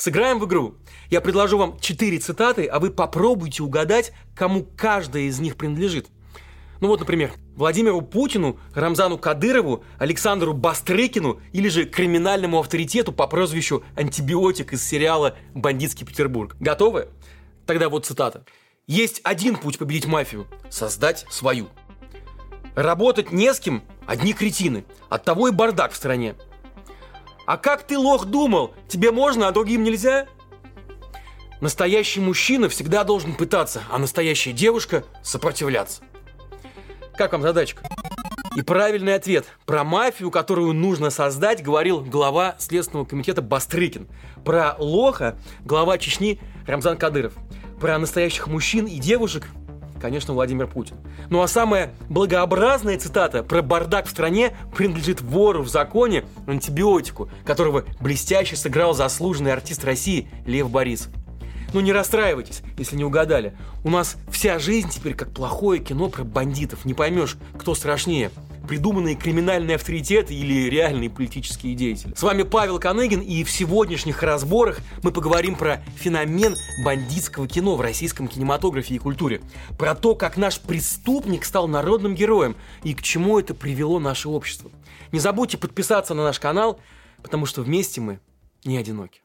Сыграем в игру. Я предложу вам четыре цитаты, а вы попробуйте угадать, кому каждая из них принадлежит. Ну вот, например, Владимиру Путину, Рамзану Кадырову, Александру Бастрыкину или же криминальному авторитету по прозвищу «Антибиотик» из сериала «Бандитский Петербург». Готовы? Тогда вот цитата. «Есть один путь победить мафию – создать свою. Работать не с кем – одни кретины. От того и бардак в стране. А как ты, лох, думал? Тебе можно, а другим нельзя?» Настоящий мужчина всегда должен пытаться, а настоящая девушка – сопротивляться. Как вам задачка? И правильный ответ. Про мафию, которую нужно создать, говорил глава Следственного комитета Бастрыкин. Про лоха глава Чечни Рамзан Кадыров. Про настоящих мужчин и девушек конечно, Владимир Путин. Ну а самая благообразная цитата про бардак в стране принадлежит вору в законе антибиотику, которого блестяще сыграл заслуженный артист России Лев Борисов. Ну не расстраивайтесь, если не угадали. У нас вся жизнь теперь как плохое кино про бандитов. Не поймешь, кто страшнее придуманные криминальные авторитеты или реальные политические деятели. С вами Павел Коныгин, и в сегодняшних разборах мы поговорим про феномен бандитского кино в российском кинематографе и культуре. Про то, как наш преступник стал народным героем и к чему это привело наше общество. Не забудьте подписаться на наш канал, потому что вместе мы не одиноки.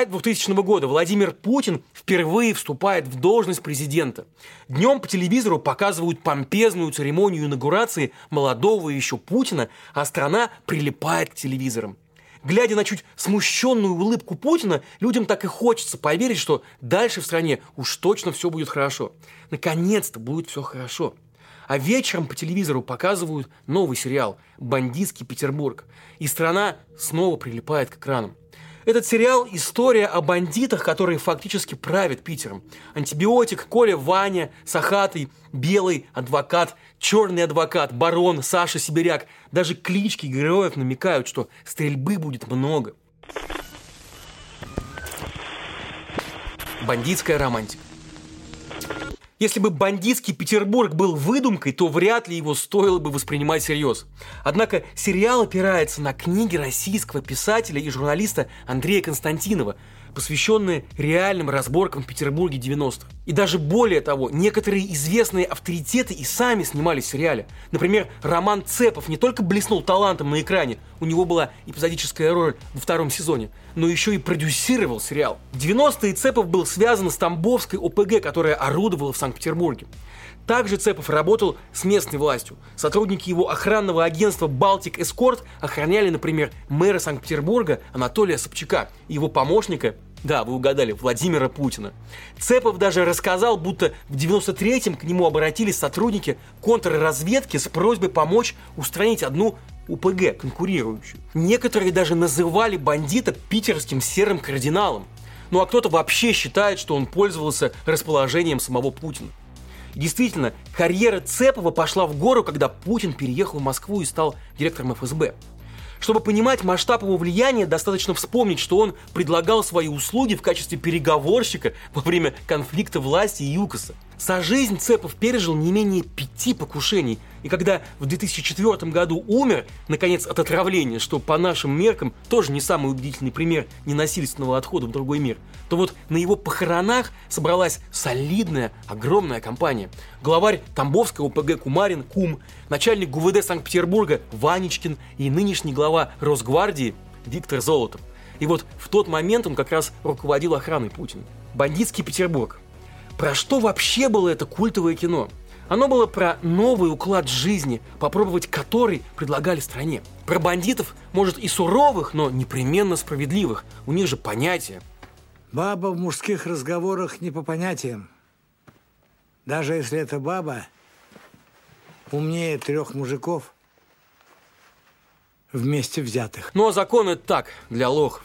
Мая 2000 года Владимир Путин впервые вступает в должность президента. Днем по телевизору показывают помпезную церемонию инаугурации молодого еще Путина, а страна прилипает к телевизорам. Глядя на чуть смущенную улыбку Путина, людям так и хочется поверить, что дальше в стране уж точно все будет хорошо. Наконец-то будет все хорошо. А вечером по телевизору показывают новый сериал «Бандитский Петербург». И страна снова прилипает к экранам. Этот сериал – история о бандитах, которые фактически правят Питером. Антибиотик, Коля, Ваня, Сахатый, Белый, Адвокат, Черный Адвокат, Барон, Саша Сибиряк. Даже клички героев намекают, что стрельбы будет много. Бандитская романтика. Если бы бандитский Петербург был выдумкой, то вряд ли его стоило бы воспринимать всерьез. Однако сериал опирается на книги российского писателя и журналиста Андрея Константинова, посвященные реальным разборкам в Петербурге 90-х. И даже более того, некоторые известные авторитеты и сами снимались в сериале. Например, Роман Цепов не только блеснул талантом на экране, у него была эпизодическая роль во втором сезоне, но еще и продюсировал сериал. В 90-е Цепов был связан с Тамбовской ОПГ, которая орудовала в Санкт-Петербурге. Также Цепов работал с местной властью. Сотрудники его охранного агентства «Балтик Эскорт» охраняли, например, мэра Санкт-Петербурга Анатолия Собчака и его помощника да, вы угадали, Владимира Путина. Цепов даже рассказал, будто в 93-м к нему обратились сотрудники контрразведки с просьбой помочь устранить одну УПГ, конкурирующую. Некоторые даже называли бандита питерским серым кардиналом. Ну а кто-то вообще считает, что он пользовался расположением самого Путина. Действительно, карьера Цепова пошла в гору, когда Путин переехал в Москву и стал директором ФСБ. Чтобы понимать масштаб его влияния, достаточно вспомнить, что он предлагал свои услуги в качестве переговорщика во время конфликта власти и ЮКОСа. За жизнь Цепов пережил не менее пяти покушений, и когда в 2004 году умер, наконец, от отравления, что по нашим меркам тоже не самый убедительный пример ненасильственного отхода в другой мир, то вот на его похоронах собралась солидная, огромная компания. Главарь Тамбовской ОПГ Кумарин Кум, начальник ГУВД Санкт-Петербурга Ванечкин и нынешний глава Росгвардии Виктор Золотов. И вот в тот момент он как раз руководил охраной Путина. Бандитский Петербург – про что вообще было это культовое кино? Оно было про новый уклад жизни, попробовать который предлагали стране. Про бандитов, может, и суровых, но непременно справедливых. У них же понятия. Баба в мужских разговорах не по понятиям. Даже если эта баба умнее трех мужиков вместе взятых. Ну а закон это так, для лохов.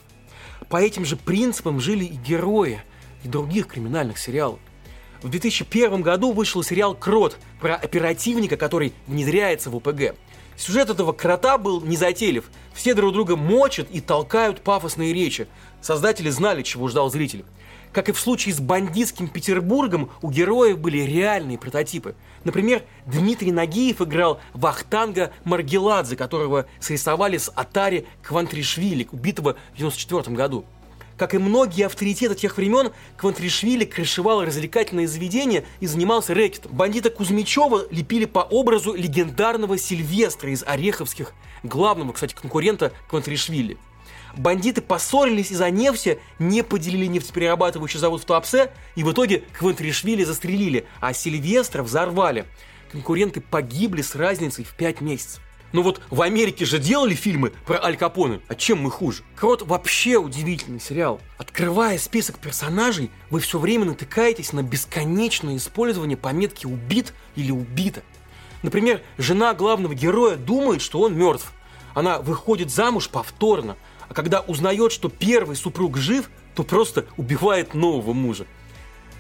По этим же принципам жили и герои, и других криминальных сериалов. В 2001 году вышел сериал «Крот» про оперативника, который внедряется в ОПГ. Сюжет этого крота был незатейлив. Все друг друга мочат и толкают пафосные речи. Создатели знали, чего ждал зритель. Как и в случае с бандитским Петербургом, у героев были реальные прототипы. Например, Дмитрий Нагиев играл Вахтанга Маргеладзе, которого срисовали с Атари Квантришвили, убитого в 1994 году. Как и многие авторитеты тех времен, Квантришвили крышевал развлекательные заведения и занимался рэкетом. Бандита Кузьмичева лепили по образу легендарного Сильвестра из Ореховских, главного, кстати, конкурента Квантришвили. Бандиты поссорились из-за нефти, не поделили нефтеперерабатывающий завод в Туапсе, и в итоге Квантришвили застрелили, а Сильвестра взорвали. Конкуренты погибли с разницей в 5 месяцев. Но вот в Америке же делали фильмы про Аль Капоне. А чем мы хуже? Крот вообще удивительный сериал. Открывая список персонажей, вы все время натыкаетесь на бесконечное использование пометки «убит» или «убита». Например, жена главного героя думает, что он мертв. Она выходит замуж повторно, а когда узнает, что первый супруг жив, то просто убивает нового мужа.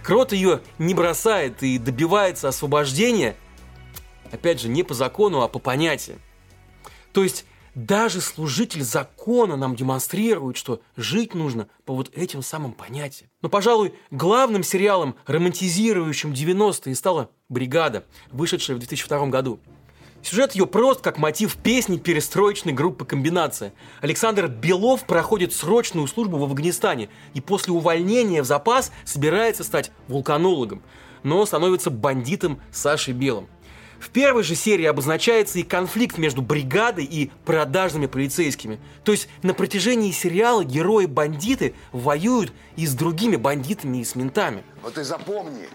Крот ее не бросает и добивается освобождения, опять же, не по закону, а по понятию. То есть даже служитель закона нам демонстрирует, что жить нужно по вот этим самым понятиям. Но, пожалуй, главным сериалом, романтизирующим 90-е, стала «Бригада», вышедшая в 2002 году. Сюжет ее прост, как мотив песни перестроечной группы «Комбинация». Александр Белов проходит срочную службу в Афганистане и после увольнения в запас собирается стать вулканологом, но становится бандитом Сашей Белым. В первой же серии обозначается и конфликт между бригадой и продажными полицейскими. То есть на протяжении сериала герои-бандиты воюют и с другими бандитами, и с ментами. Вот ты запомни,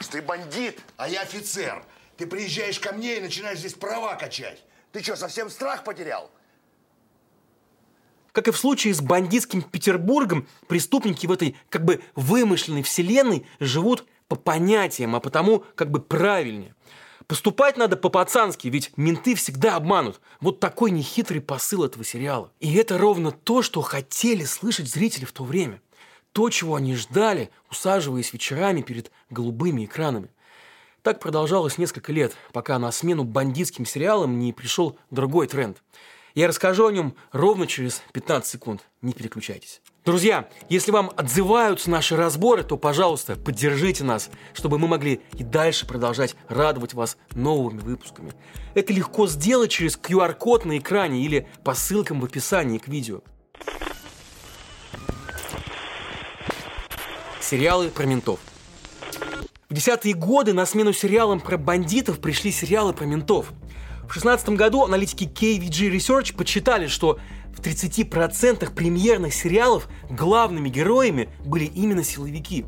что ты бандит, а я офицер. Ты приезжаешь ко мне и начинаешь здесь права качать. Ты что, совсем страх потерял? Как и в случае с бандитским Петербургом, преступники в этой как бы вымышленной вселенной живут по понятиям, а потому как бы правильнее. Поступать надо по-пацански, ведь менты всегда обманут. Вот такой нехитрый посыл этого сериала. И это ровно то, что хотели слышать зрители в то время. То, чего они ждали, усаживаясь вечерами перед голубыми экранами. Так продолжалось несколько лет, пока на смену бандитским сериалам не пришел другой тренд. Я расскажу о нем ровно через 15 секунд. Не переключайтесь. Друзья, если вам отзываются наши разборы, то, пожалуйста, поддержите нас, чтобы мы могли и дальше продолжать радовать вас новыми выпусками. Это легко сделать через QR-код на экране или по ссылкам в описании к видео. Сериалы про ментов. В десятые годы на смену сериалам про бандитов пришли сериалы про ментов. В 2016 году аналитики KVG Research подсчитали, что в 30% премьерных сериалов главными героями были именно силовики.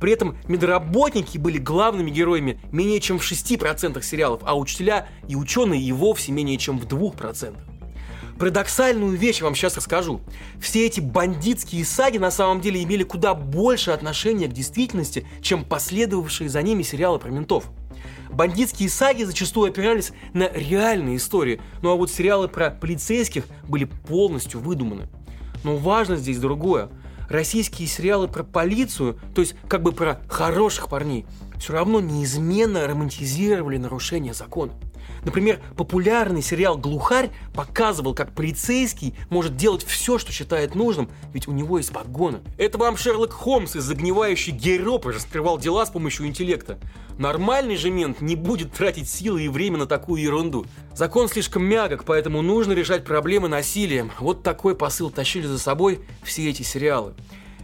При этом медработники были главными героями менее чем в 6% сериалов, а учителя и ученые и вовсе менее чем в 2%. Парадоксальную вещь вам сейчас расскажу. Все эти бандитские саги на самом деле имели куда больше отношения к действительности, чем последовавшие за ними сериалы про ментов. Бандитские саги зачастую опирались на реальные истории, ну а вот сериалы про полицейских были полностью выдуманы. Но важно здесь другое. Российские сериалы про полицию, то есть как бы про хороших парней, все равно неизменно романтизировали нарушение закона. Например, популярный сериал «Глухарь» показывал, как полицейский может делать все, что считает нужным, ведь у него есть погоны. Это вам Шерлок Холмс из загнивающей Гейропы раскрывал дела с помощью интеллекта. Нормальный же мент не будет тратить силы и время на такую ерунду. Закон слишком мягок, поэтому нужно решать проблемы насилием. Вот такой посыл тащили за собой все эти сериалы.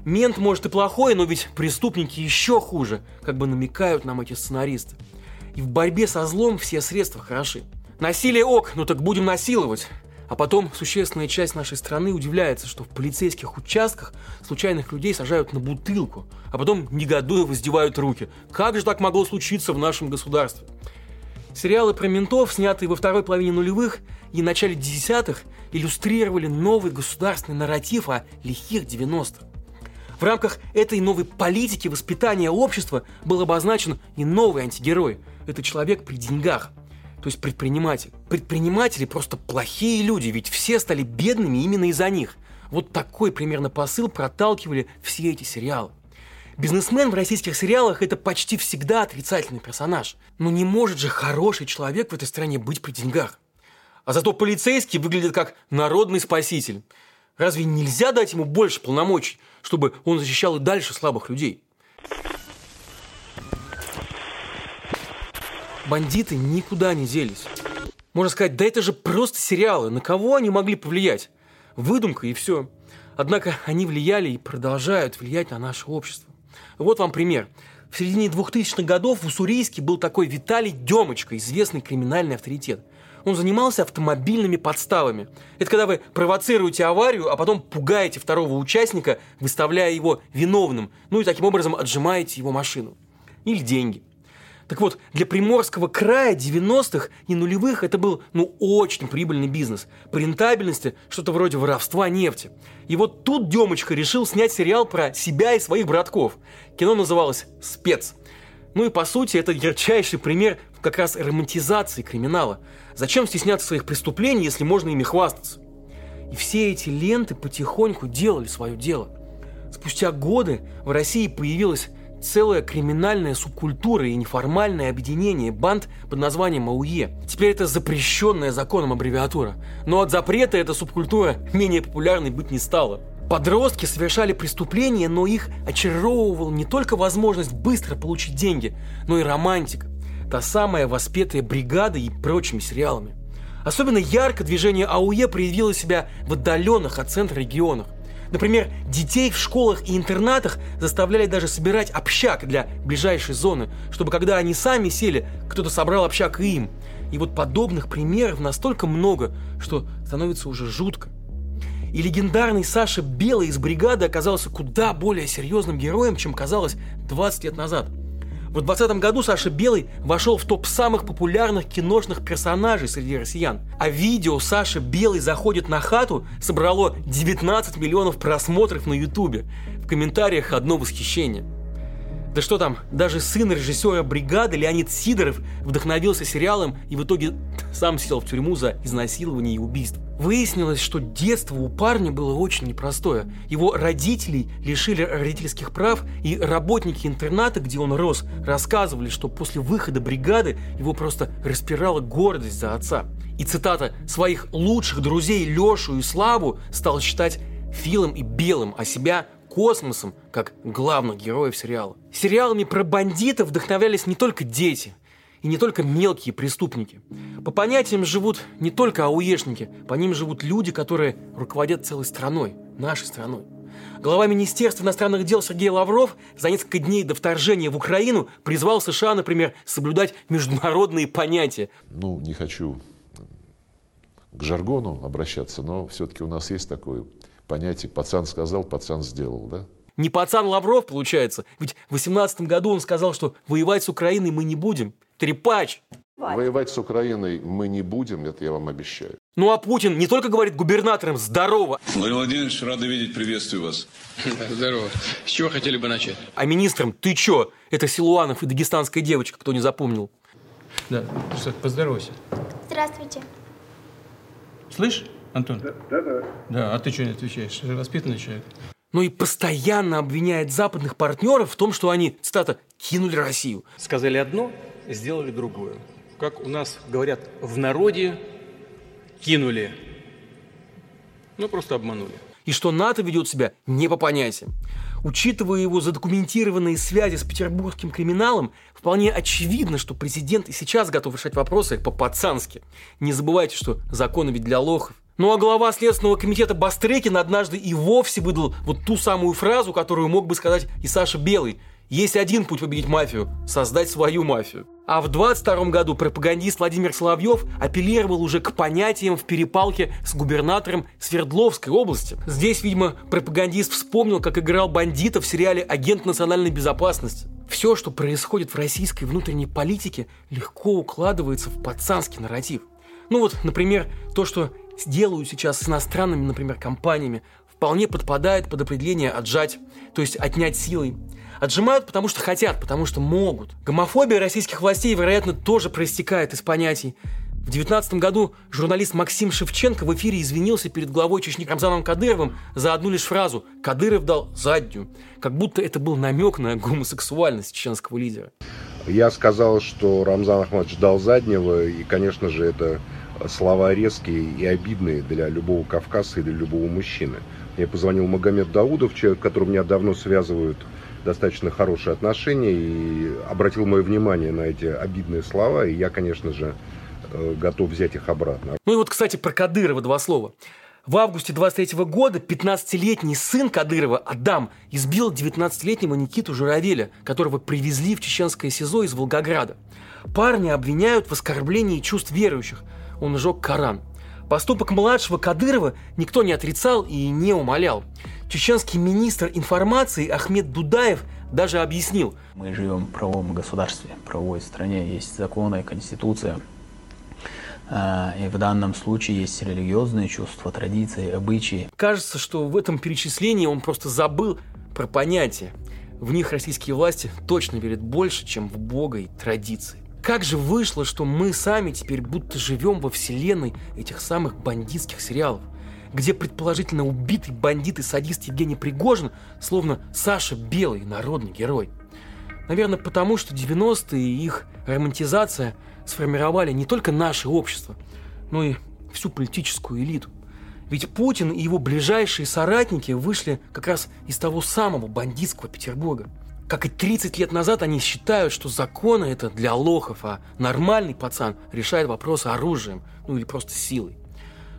Мент может и плохой, но ведь преступники еще хуже, как бы намекают нам эти сценаристы. И в борьбе со злом все средства хороши. Насилие ок, ну так будем насиловать. А потом существенная часть нашей страны удивляется, что в полицейских участках случайных людей сажают на бутылку, а потом негодуя воздевают руки. Как же так могло случиться в нашем государстве? Сериалы про ментов, снятые во второй половине нулевых и начале десятых, иллюстрировали новый государственный нарратив о лихих 90-х. В рамках этой новой политики воспитания общества был обозначен и новый антигерой. Это человек при деньгах – то есть предприниматель. Предприниматели просто плохие люди, ведь все стали бедными именно из-за них. Вот такой примерно посыл проталкивали все эти сериалы. Бизнесмен в российских сериалах это почти всегда отрицательный персонаж. Но не может же хороший человек в этой стране быть при деньгах. А зато полицейский выглядит как народный спаситель. Разве нельзя дать ему больше полномочий, чтобы он защищал и дальше слабых людей? Бандиты никуда не делись. Можно сказать, да это же просто сериалы. На кого они могли повлиять? Выдумка и все. Однако они влияли и продолжают влиять на наше общество. Вот вам пример. В середине 2000-х годов в Уссурийске был такой Виталий Демочка, известный криминальный авторитет – он занимался автомобильными подставами. Это когда вы провоцируете аварию, а потом пугаете второго участника, выставляя его виновным, ну и таким образом отжимаете его машину. Или деньги. Так вот, для Приморского края 90-х и нулевых это был, ну, очень прибыльный бизнес. По рентабельности что-то вроде воровства нефти. И вот тут Демочка решил снять сериал про себя и своих братков. Кино называлось «Спец». Ну и по сути это ярчайший пример как раз романтизации криминала. Зачем стесняться своих преступлений, если можно ими хвастаться? И все эти ленты потихоньку делали свое дело. Спустя годы в России появилась целая криминальная субкультура и неформальное объединение банд под названием АУЕ. Теперь это запрещенная законом аббревиатура. Но от запрета эта субкультура менее популярной быть не стала. Подростки совершали преступления, но их очаровывала не только возможность быстро получить деньги, но и романтика. Та самая воспетая бригада и прочими сериалами. Особенно ярко движение АУЕ проявило себя в отдаленных от центра регионах. Например, детей в школах и интернатах заставляли даже собирать общак для ближайшей зоны, чтобы когда они сами сели, кто-то собрал общак и им. И вот подобных примеров настолько много, что становится уже жутко. И легендарный Саша Белый из бригады оказался куда более серьезным героем, чем казалось 20 лет назад – в 2020 году Саша Белый вошел в топ самых популярных киношных персонажей среди россиян. А видео Саша Белый заходит на хату собрало 19 миллионов просмотров на ютубе. В комментариях одно восхищение. Да что там, даже сын режиссера «Бригады» Леонид Сидоров вдохновился сериалом и в итоге сам сел в тюрьму за изнасилование и убийство. Выяснилось, что детство у парня было очень непростое. Его родителей лишили родительских прав, и работники интерната, где он рос, рассказывали, что после выхода бригады его просто распирала гордость за отца. И цитата «своих лучших друзей Лешу и Славу стал считать Филом и Белым, а себя космосом, как главных героев сериала. Сериалами про бандитов вдохновлялись не только дети – и не только мелкие преступники. По понятиям живут не только ауешники, по ним живут люди, которые руководят целой страной, нашей страной. Глава Министерства иностранных дел Сергей Лавров за несколько дней до вторжения в Украину призвал США, например, соблюдать международные понятия. Ну, не хочу к жаргону обращаться, но все-таки у нас есть такое понятие «пацан сказал, пацан сделал», да? Не пацан Лавров, получается. Ведь в 18 году он сказал, что воевать с Украиной мы не будем. Трепач. Воевать с Украиной мы не будем, это я вам обещаю. Ну а Путин не только говорит губернаторам «здорово». Владимир Владимирович, рады видеть, приветствую вас. Здорово. С чего хотели бы начать? А министром ты чё? Это Силуанов и дагестанская девочка, кто не запомнил. Да, что, поздоровайся. Здравствуйте. Слышь, Антон? Да, да, да. Да, а ты что не отвечаешь? Ты же воспитанный человек. Ну и постоянно обвиняет западных партнеров в том, что они, цитата, кинули Россию. Сказали одно, сделали другое. Как у нас говорят в народе, кинули. Ну, просто обманули. И что НАТО ведет себя не по понятиям. Учитывая его задокументированные связи с петербургским криминалом, вполне очевидно, что президент и сейчас готов решать вопросы по-пацански. Не забывайте, что законы ведь для лохов. Ну а глава Следственного комитета Бастрекин однажды и вовсе выдал вот ту самую фразу, которую мог бы сказать и Саша Белый – есть один путь победить мафию – создать свою мафию. А в 22 году пропагандист Владимир Соловьев апеллировал уже к понятиям в перепалке с губернатором Свердловской области. Здесь, видимо, пропагандист вспомнил, как играл бандита в сериале «Агент национальной безопасности». Все, что происходит в российской внутренней политике, легко укладывается в пацанский нарратив. Ну вот, например, то, что делают сейчас с иностранными, например, компаниями, вполне подпадает под определение «отжать», то есть отнять силой. Отжимают, потому что хотят, потому что могут. Гомофобия российских властей, вероятно, тоже проистекает из понятий. В 2019 году журналист Максим Шевченко в эфире извинился перед главой Чечни Рамзаном Кадыровым за одну лишь фразу «Кадыров дал заднюю», как будто это был намек на гомосексуальность чеченского лидера. Я сказал, что Рамзан Ахмадович дал заднего, и, конечно же, это слова резкие и обидные для любого кавказца и для любого мужчины. Мне позвонил Магомед Даудов, человек, которого меня давно связывают достаточно хорошие отношения и обратил мое внимание на эти обидные слова, и я, конечно же, э, готов взять их обратно. Ну и вот, кстати, про Кадырова два слова. В августе 23 года 15-летний сын Кадырова, Адам, избил 19-летнего Никиту Журавеля, которого привезли в чеченское СИЗО из Волгограда. Парня обвиняют в оскорблении чувств верующих. Он сжег Коран. Поступок младшего Кадырова никто не отрицал и не умолял. Чеченский министр информации Ахмед Дудаев даже объяснил. Мы живем в правовом государстве, в правовой стране, есть законы, конституция. А, и в данном случае есть религиозные чувства, традиции, обычаи. Кажется, что в этом перечислении он просто забыл про понятия. В них российские власти точно верят больше, чем в Бога и традиции. Как же вышло, что мы сами теперь будто живем во вселенной этих самых бандитских сериалов, где предположительно убитый бандит и садист Евгений Пригожин словно Саша Белый, народный герой. Наверное, потому что 90-е и их романтизация сформировали не только наше общество, но и всю политическую элиту. Ведь Путин и его ближайшие соратники вышли как раз из того самого бандитского Петербурга – как и 30 лет назад они считают, что законы это для лохов, а нормальный пацан решает вопросы оружием, ну или просто силой.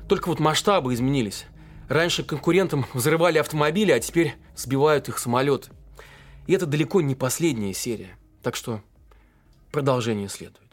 Только вот масштабы изменились. Раньше конкурентам взрывали автомобили, а теперь сбивают их самолет. И это далеко не последняя серия. Так что продолжение следует.